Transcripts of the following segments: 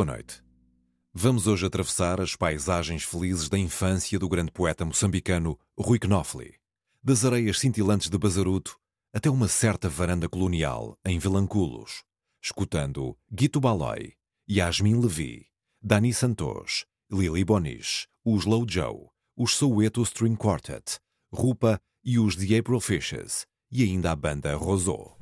Boa noite. Vamos hoje atravessar as paisagens felizes da infância do grande poeta moçambicano Rui Knofli, das areias cintilantes de Bazaruto até uma certa varanda colonial em Vilanculos, escutando Guito Baloi, Yasmin Levi, Dani Santos, Lili Bonis, os Low Joe, os Soweto String Quartet, Rupa e os The April Fishes, e ainda a banda Rosô.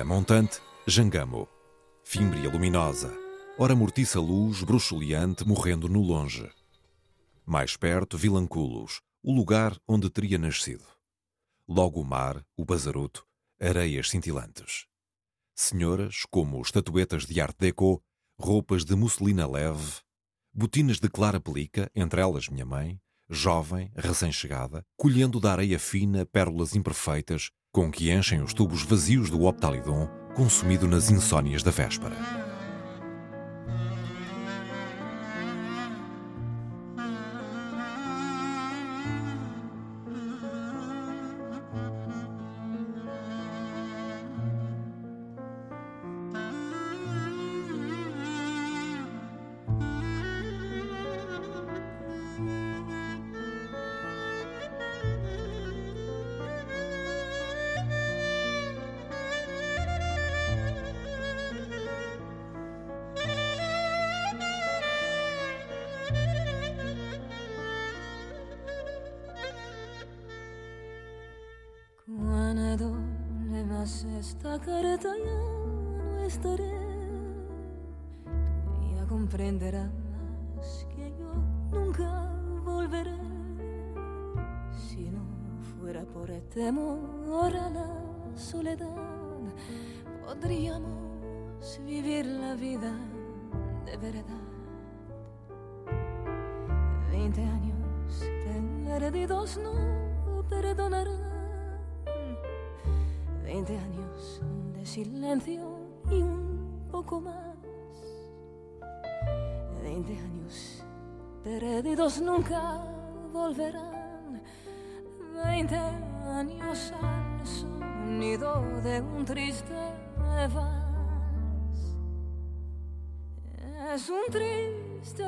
A montante, Jangamo. Fímbria luminosa, ora mortiça luz bruxuleante morrendo no longe. Mais perto, Vilanculos, o lugar onde teria nascido. Logo o mar, o bazaruto, areias cintilantes. Senhoras como estatuetas de arte déco, roupas de musselina leve, botinas de clara pelica, entre elas minha mãe, jovem, recém-chegada, colhendo da areia fina pérolas imperfeitas com que enchem os tubos vazios do optalidon consumido nas insônias da véspera. No estaré. Tú ya comprenderás que yo nunca volveré. Si no fuera por el temor a la soledad, podríamos vivir la vida de verdad. Veinte años perdidos no perdonarán. Veinte años de silencio y un poco más. Veinte años perdidos nunca volverán. Veinte años al sonido de un triste vals. Es un triste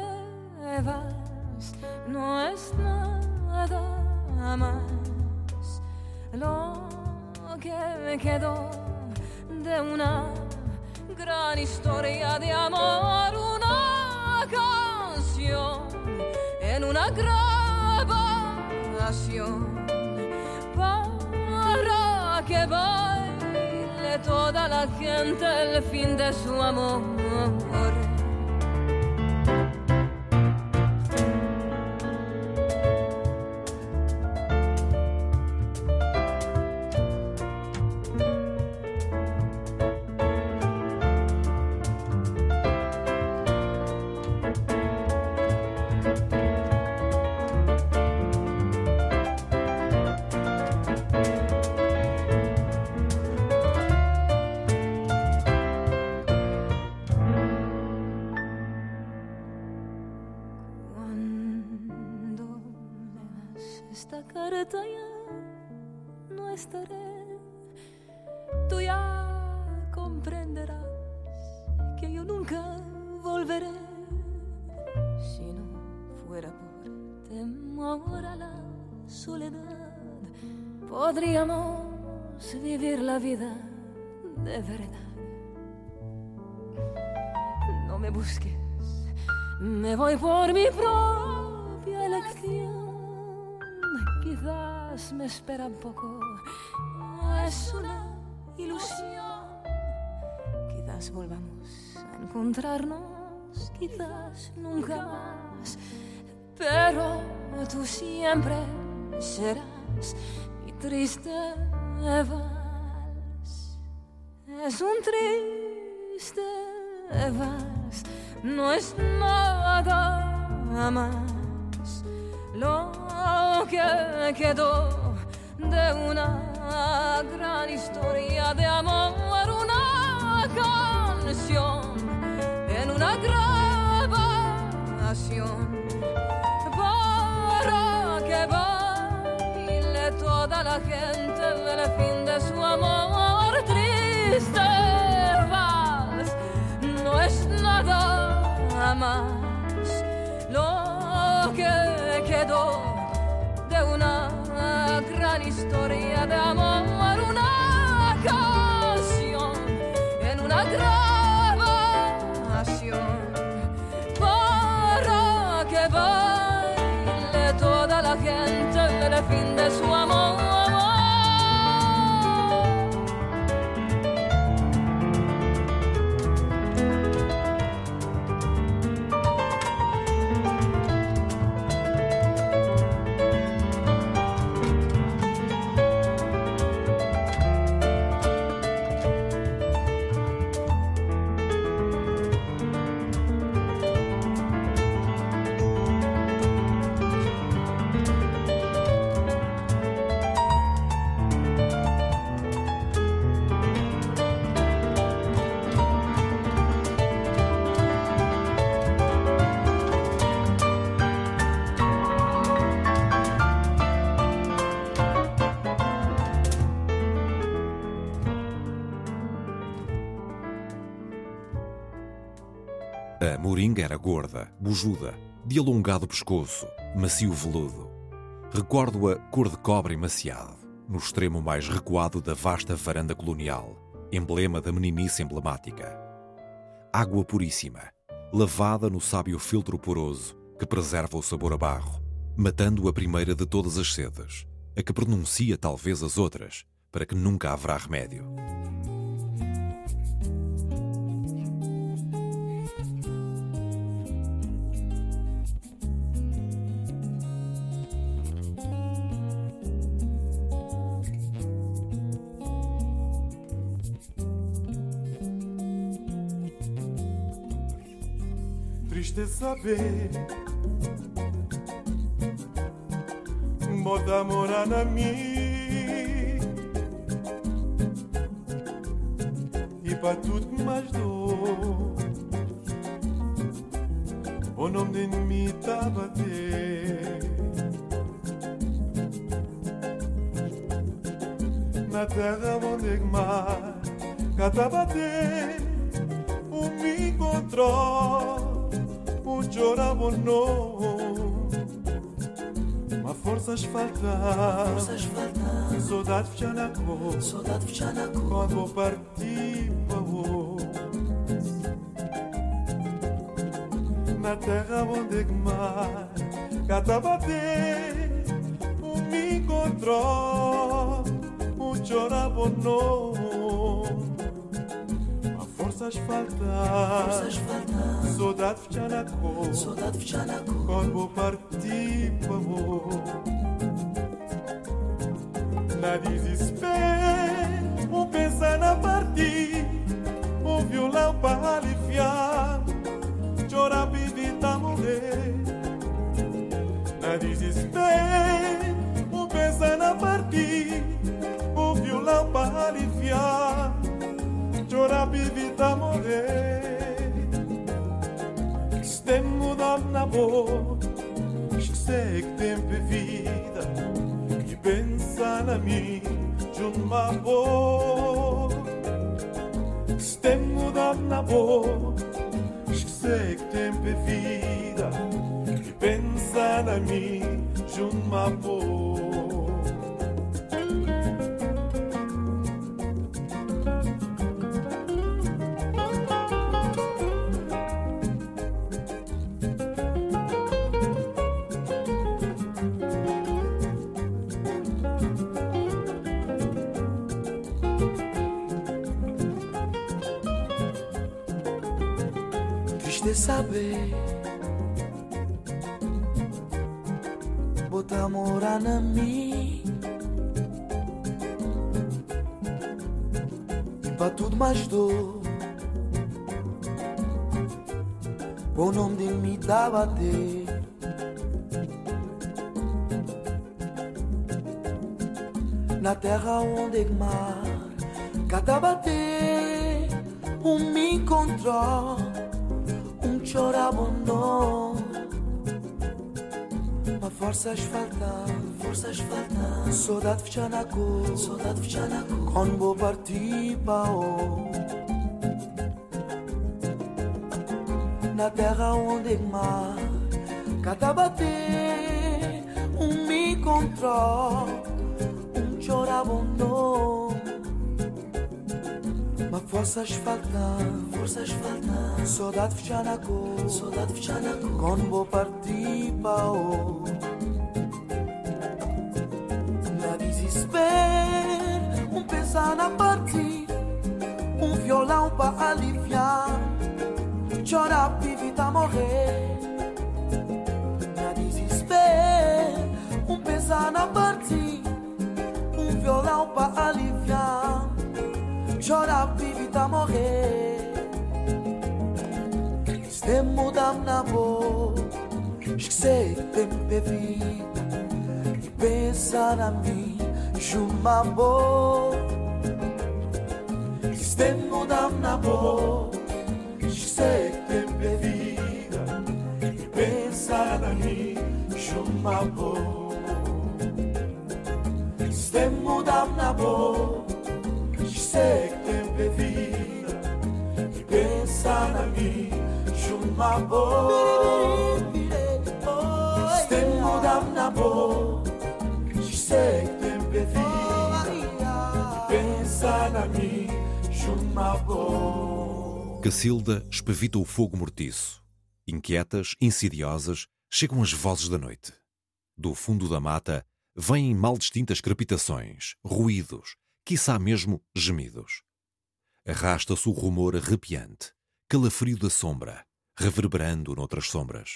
vals, no es nada más. Lo que me quedó de una gran historia de amor, una canción en una grabación para que baile toda la gente el fin de su amor. ya no estaré. Tú ya comprenderás que yo nunca volveré si no fuera por temor a la soledad. Podríamos vivir la vida de verdad. No me busques, me voy por mi propia elección. Quizás me espera un poco, es una ilusión. Quizás volvamos a encontrarnos, quizás nunca más. Pero tú siempre serás mi triste vals. Es un triste vals no es nada más lo que quedó de una gran historia de amor, una canción en una grabación para que baile toda la gente del fin de su amor triste. Historia de amor, una canción en una grabación para que baile toda la gente el fin de su amor. Bujuda, de alongado pescoço, macio veludo. Recordo-a cor de cobre emaciado, no extremo mais recuado da vasta varanda colonial, emblema da meninice emblemática. Água puríssima, lavada no sábio filtro poroso que preserva o sabor a barro, matando a primeira de todas as sedas, a que pronuncia talvez as outras, para que nunca haverá remédio. Triste saber. Bota morar na mim. E para tudo que mais dou. O nome de mim tá bater. Na terra onde é mar Cá tá bater. O me encontrou O chorava não Mas forças faltam Forças faltam, Saudade fecha na cor saudade cor. Quando para o Na terra onde é que mar Cata bater. O me encontrou O chorava não forța și falta S-o dat w cianaco S-o dat w cianaco Con bu parti pa vo se tem mudado na boa, esquecer que tempo é vida e pensar na mim de uma boa. Se tem mudado na boa, esquecer que tempo é vida e pensar na mim de uma boa. A Na terra onde mar Cada bater Um me encontrou um chorava não Mas forças faltam Forças faltam Saudade fecha na cor Saudade fecha na cor. Quando vou partir para Na terra onde é mar Cada bater Um me encontrou Um chorava não mas forças faltam, forças faltam. Saudade fecha na cor, saudade fecha na cor. Quando vou partir para o Na desespero, um pensar na partir, um violão para aliviar. Chorar pra evitar morrer. Na desespero, um pensar na partir, um violão para aliviar chorar pra evitar morrer. Se mudar na boa, esquecer que vida e pensar na mim, uma boa. Se mudar na boa, esquecer que vida e pensar na mim, uma boa. Se mudar na boa sei que vida e pensa na mim Jumabo Stemmo damna bo Sei que tempo é vida Pensa na mim Jumabo Cacilda espavita o fogo mortiço. Inquietas, insidiosas, chegam as vozes da noite. Do fundo da mata vêm mal distintas crepitações, ruídos, quiçá mesmo gemidos. Arrasta-se o rumor arrepiante, calafrio da sombra, reverberando noutras sombras.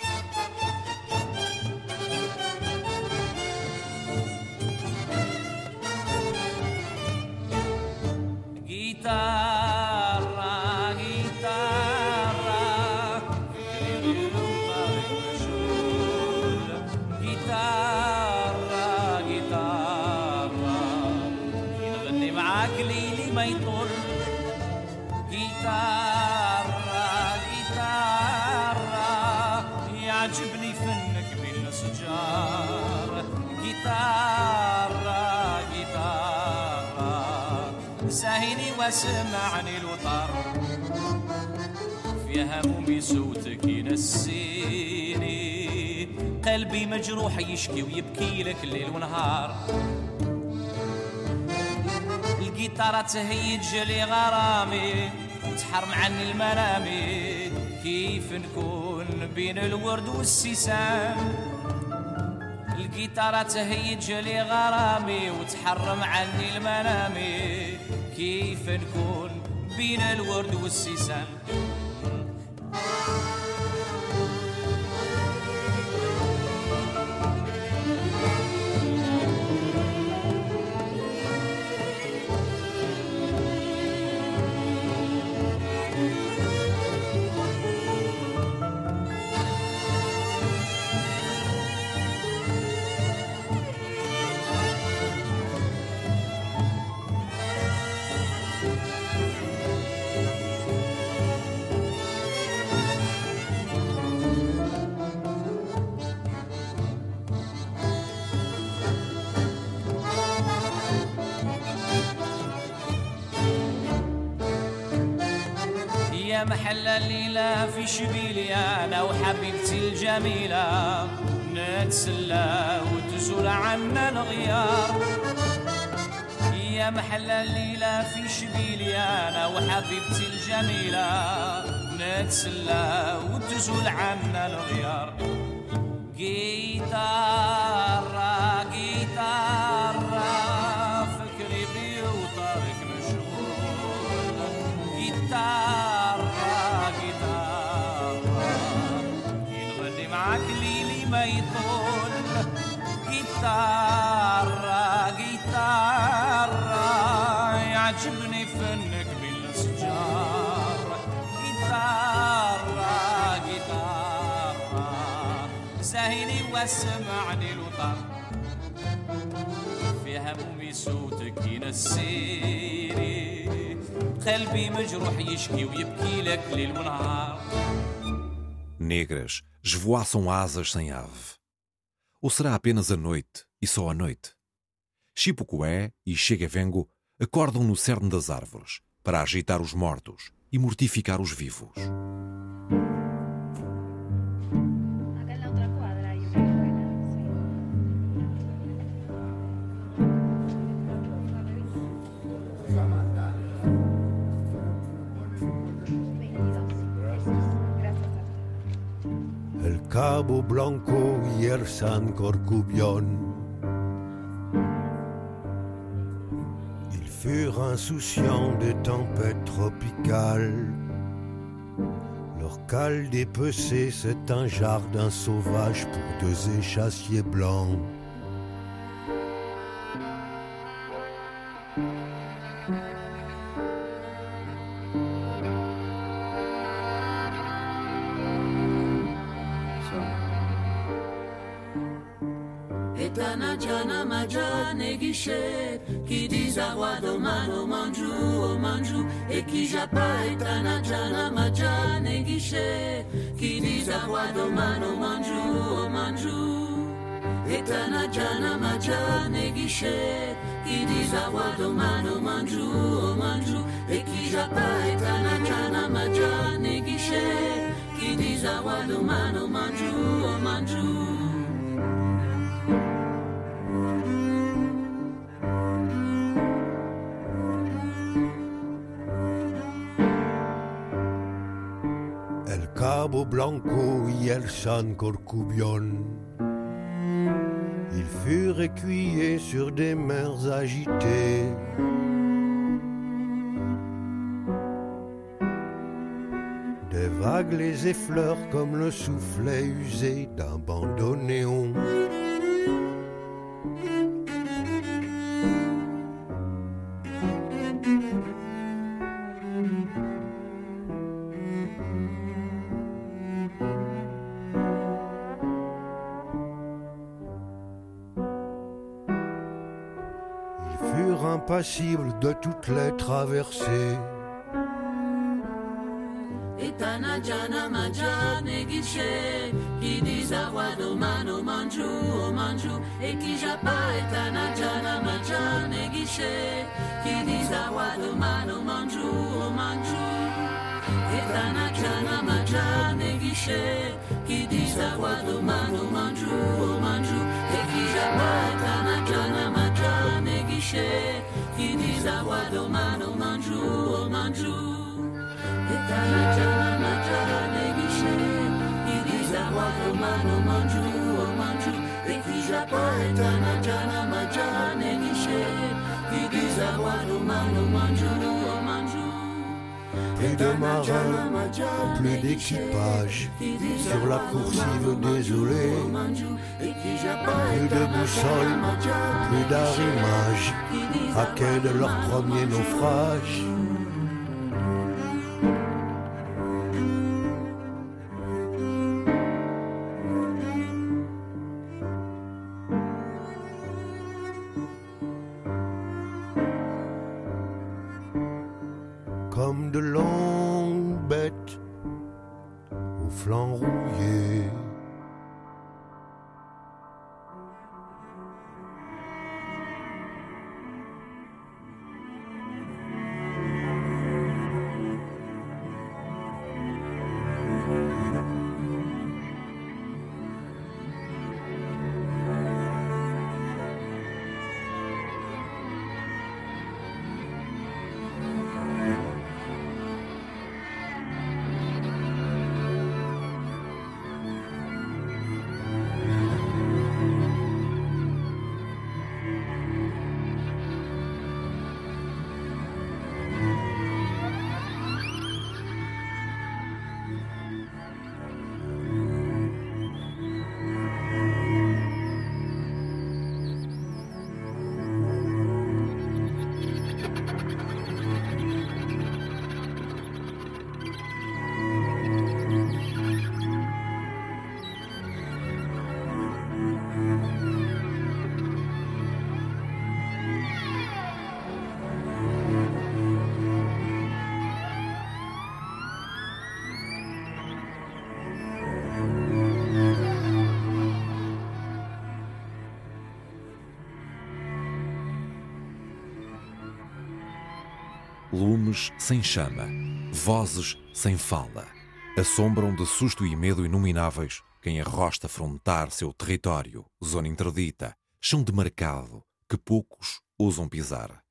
صوتك ينسيني. قلبي مجروح يشكي ويبكي لك ليل ونهار. الجيتارة تهيج لي غرامي وتحرم عني المنامي. كيف نكون بين الورد والسيسان؟ الجيتارة تهيج لي غرامي وتحرم عني المنامي. كيف نكون بين الورد والسيسان؟ في شبيليا أنا وحبيبتي الجميلة. نتسلى وتزول عنا الغيار. يا محل الليلة في شبيليا أنا وحبيبتي الجميلة. نتسلى وتزول عنا الغيار. جيتارا زاهيني واسمعني الوطن في همومي صوتك ينسيني قلبي مجروح يشكي ويبكي لك ليل ونهار Negras esvoaçam asas sem ave. Ou será apenas a noite e só a noite? Chipucoé e Chega Vengo acordam no cerne das árvores para agitar os mortos e mortificar os vivos. Cabo Blanco Corcubion. Ils furent insouciants des tempêtes tropicales. Leur cale dépecée, c'est un jardin sauvage pour deux échassiers blancs. clichés qui disent Aguadomano, Manju, oh Manju, et qui japaille Tanajana, Majan et Guichet, qui disent Aguadomano, Manju, oh Manju, et Tanajana, Majan et Guichet, qui disent Aguadomano, Manju, Manju, et qui japaille Tanajana, Majan et Guichet, qui disent Aguadomano, Manju, Manju. Blanco. Ils furent écuyés sur des mers agitées. Des vagues les effleurent comme le soufflet usé d'un bandoneon. Ils de toutes les traversées. Etana jana majane gishe Ki disawa do mano manju o manju E ki japa etana jana majane gishe Ki disawa do mano manju o manju Etana jana majane gishe Ki disawa do mano manju o manju E ki japa etana jana majane gishe Chi disaguardo mano mangiù o mangiù E tana tana ma tana negisce Chi disaguardo mano mangiù o mangiù E chi japa e tana tana ma tana negisce Chi disaguardo mano mangiù Plus de marins, plus d'équipage sur la coursive désolée. Plus de boussole, plus d'arrimage à quai de leur premier naufrage. Lumes sem chama, vozes sem fala, assombram de susto e medo inomináveis quem arrosta afrontar seu território, zona interdita, chão demarcado que poucos ousam pisar.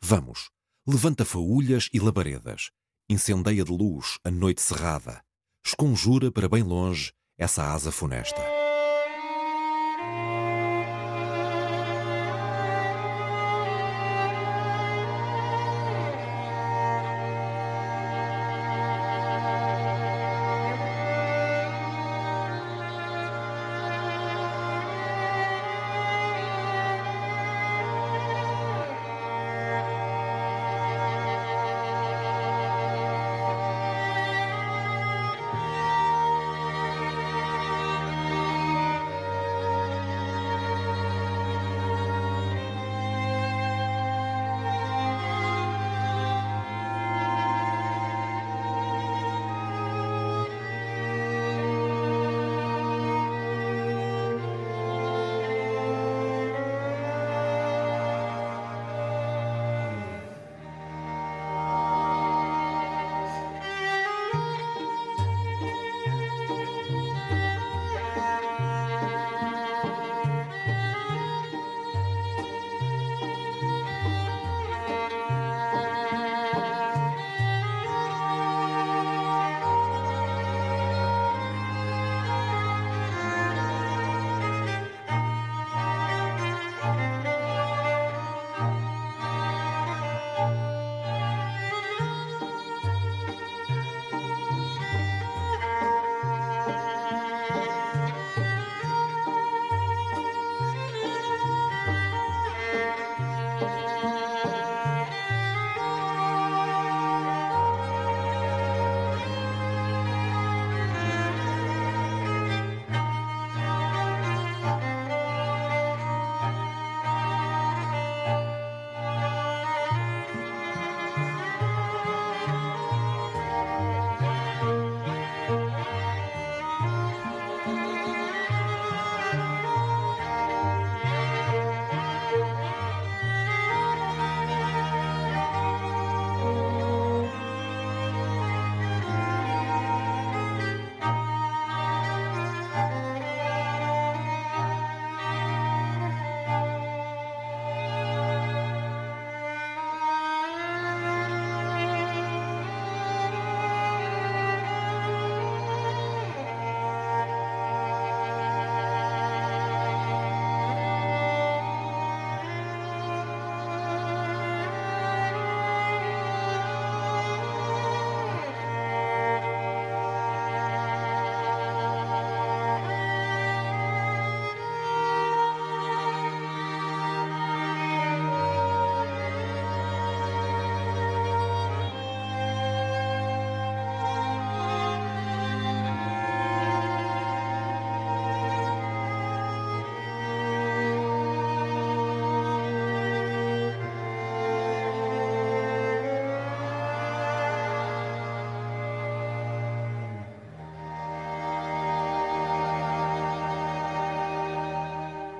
Vamos, levanta faúlhas e labaredas, incendeia de luz a noite cerrada, esconjura para bem longe essa asa funesta.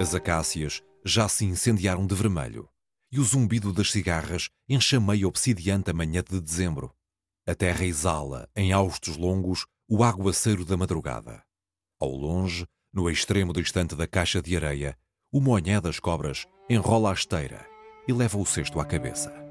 As acácias já se incendiaram de vermelho e o zumbido das cigarras enchameia obsidiante a manhã de dezembro. A terra exala, em haustos longos, o aguaceiro da madrugada. Ao longe, no extremo distante da caixa de areia, o monhé das cobras enrola a esteira e leva o cesto à cabeça.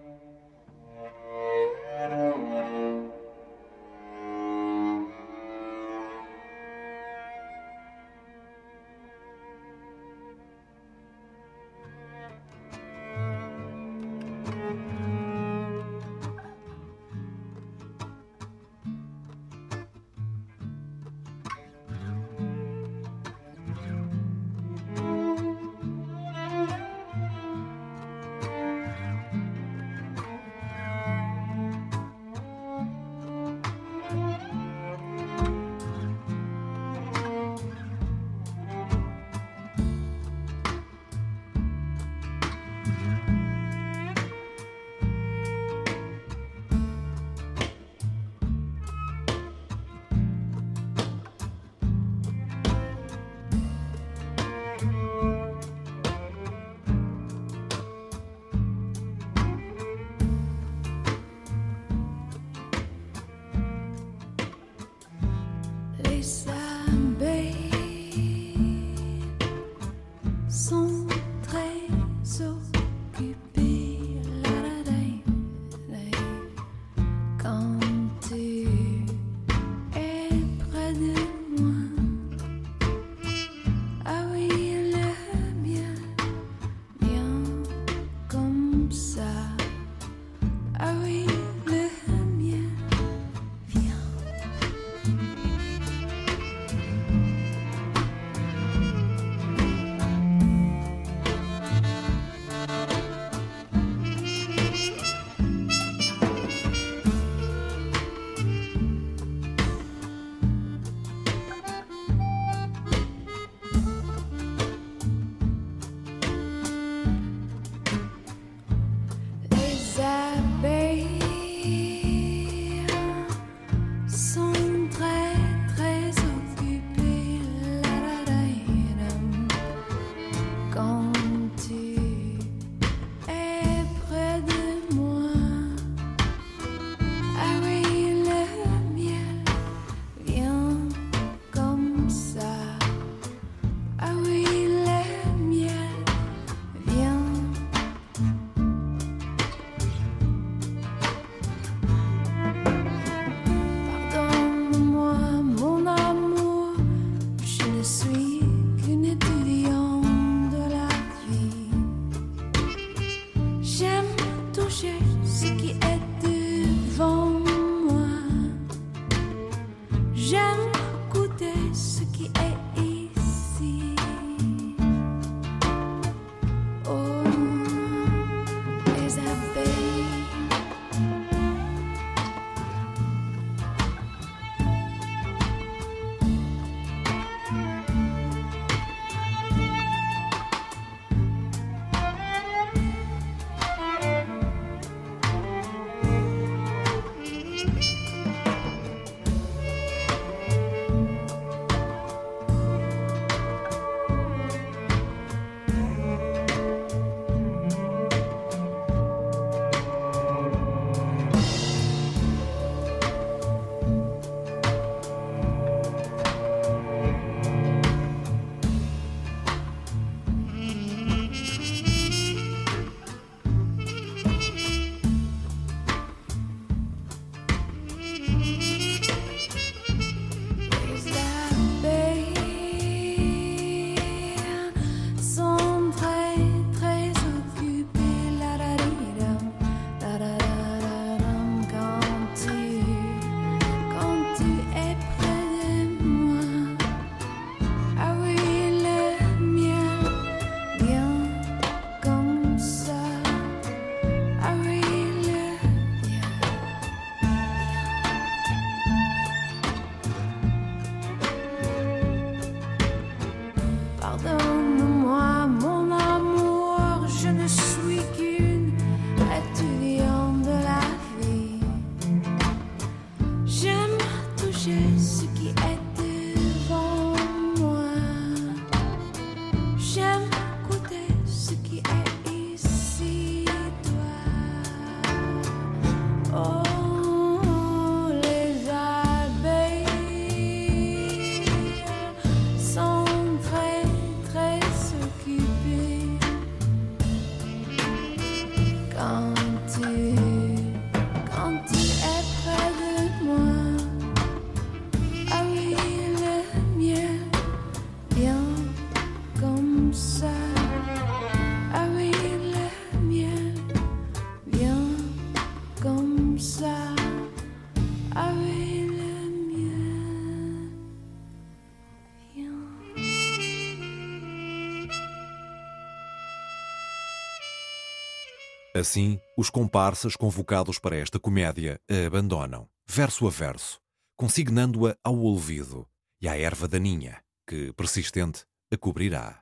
Assim, os comparsas convocados para esta comédia a abandonam, verso a verso, consignando-a ao olvido e à erva daninha, que, persistente, a cobrirá.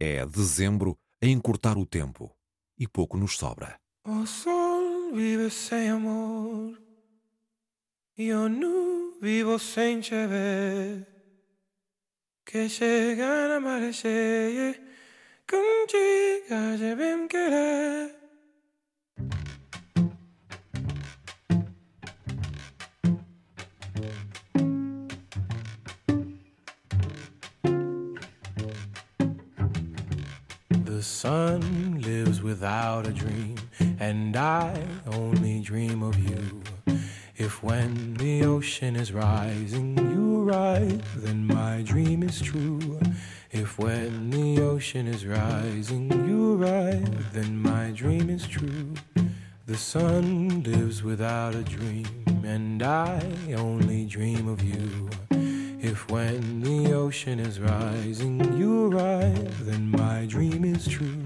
É dezembro a encurtar o tempo, e pouco nos sobra. O sol vive sem amor eu não vivo sem te ver Que chega a cheia Contigo já bem querer sun lives without a dream, and I only dream of you. If when the ocean is rising, you rise, then my dream is true. If when the ocean is rising, you rise, then my dream is true. The sun lives without a dream, and I only dream of you. If when the ocean is rising, you arrive, then my dream is true.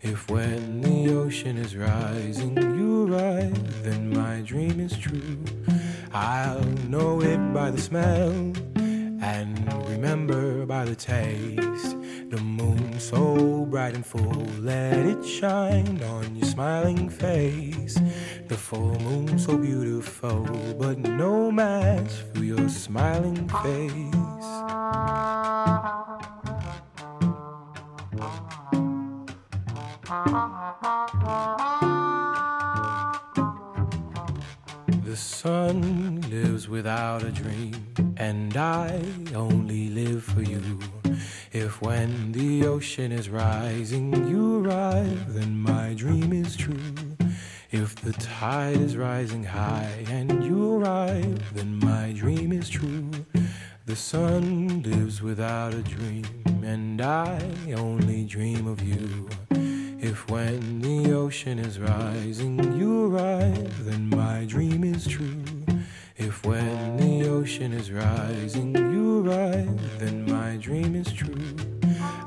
If when the ocean is rising, you arrive, then my dream is true. I'll know it by the smell and remember by the taste. The moon so bright and full, let it shine on your smiling face. The full moon so beautiful, but no match for your smiling face. The sun lives without a dream, and I only live for you. If when the ocean is rising, you arrive, then my dream is true. If the tide is rising high and you arrive, then my dream is true. The sun lives without a dream, and I only dream of you. If when the ocean is rising, you arrive, then my dream is true. If when the ocean is rising, you arrive, then my dream is true.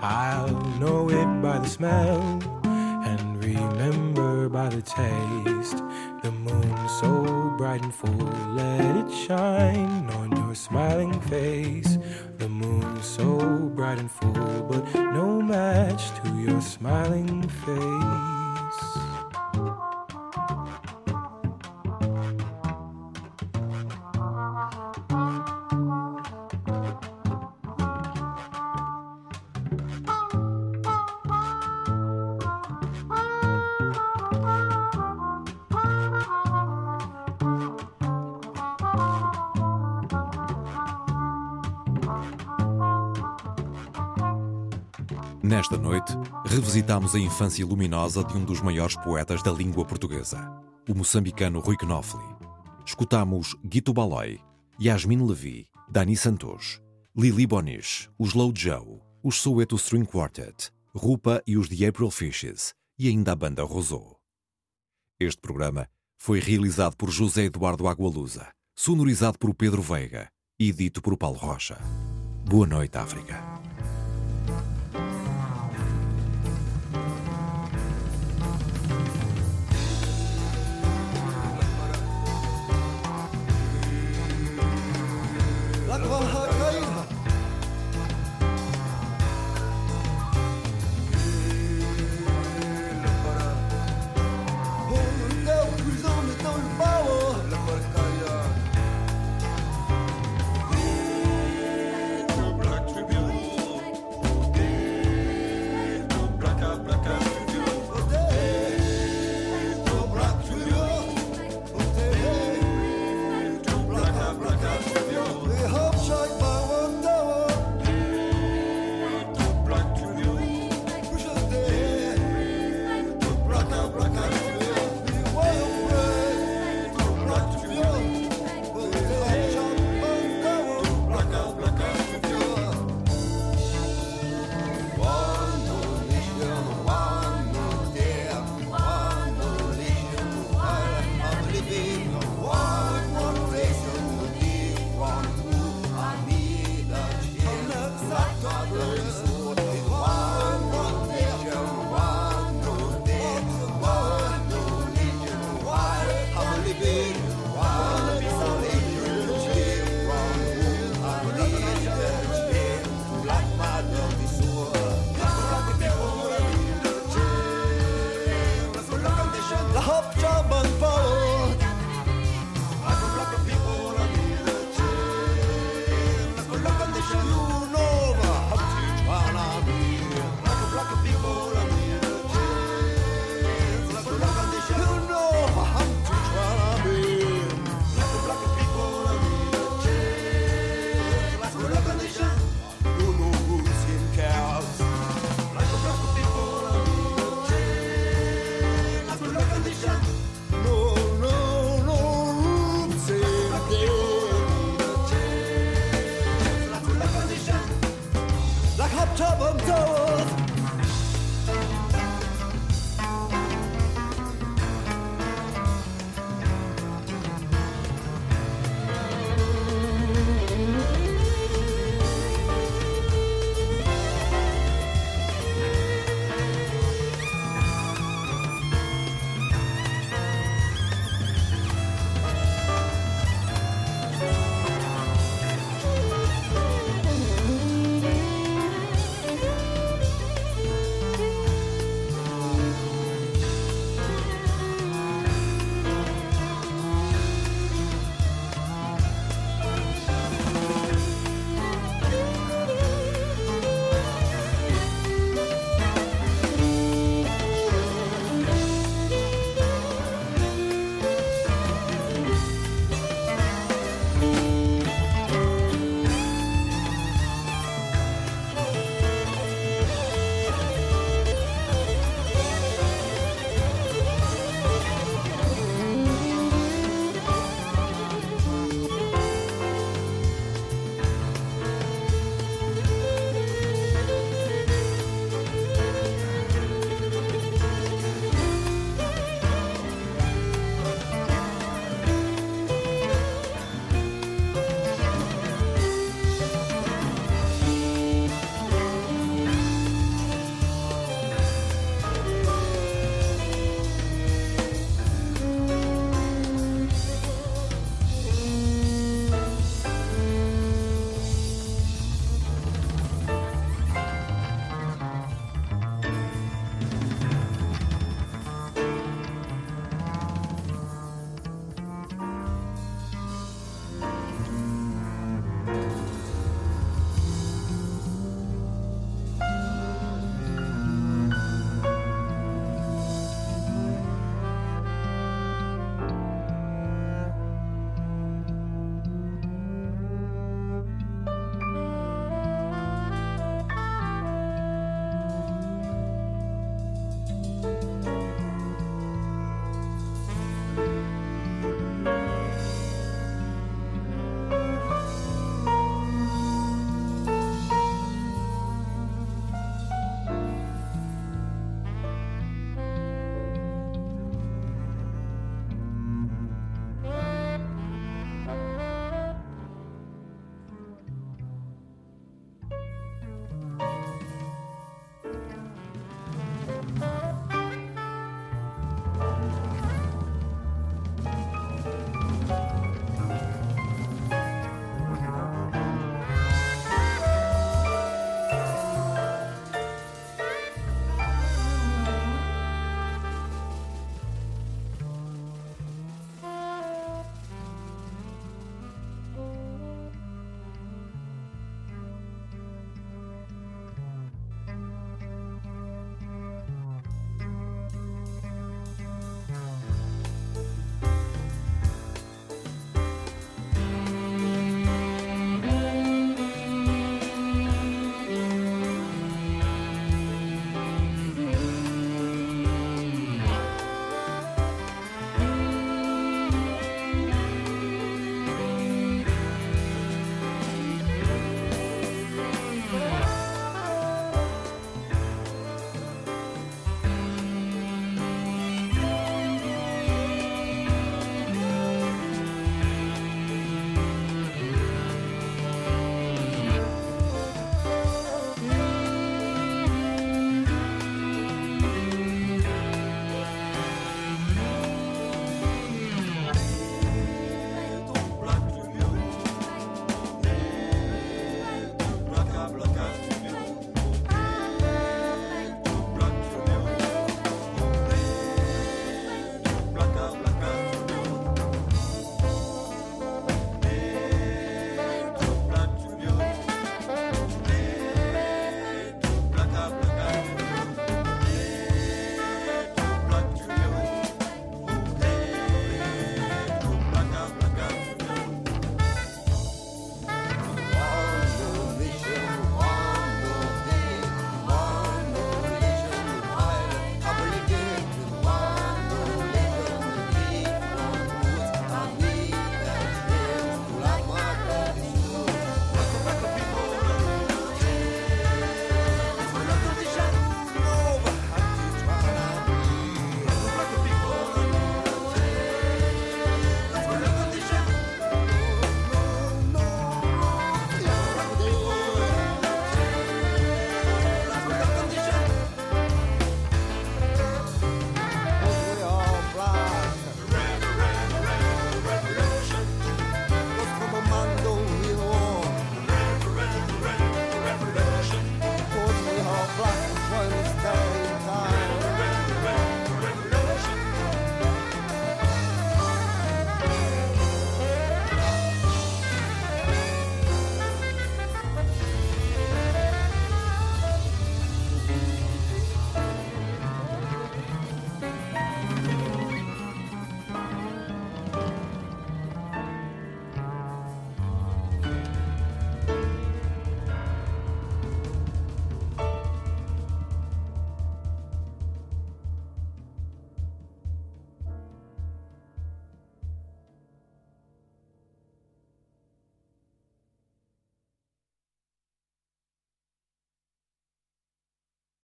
I'll know it by the smell and remember by the taste. The moon so bright and full, let it shine on your smiling face. The moon so bright and full, but no match to your smiling face. Revisitamos a infância luminosa de um dos maiores poetas da língua portuguesa, o moçambicano Rui Knofli. Escutamos Guito Baloi, Yasmin Levi, Dani Santos, Lili Bonish, os Low Joe, os Soweto String Quartet, Rupa e os The April Fishes e ainda a banda Rosou. Este programa foi realizado por José Eduardo Agualusa, sonorizado por Pedro Veiga e dito por Paulo Rocha. Boa noite, África.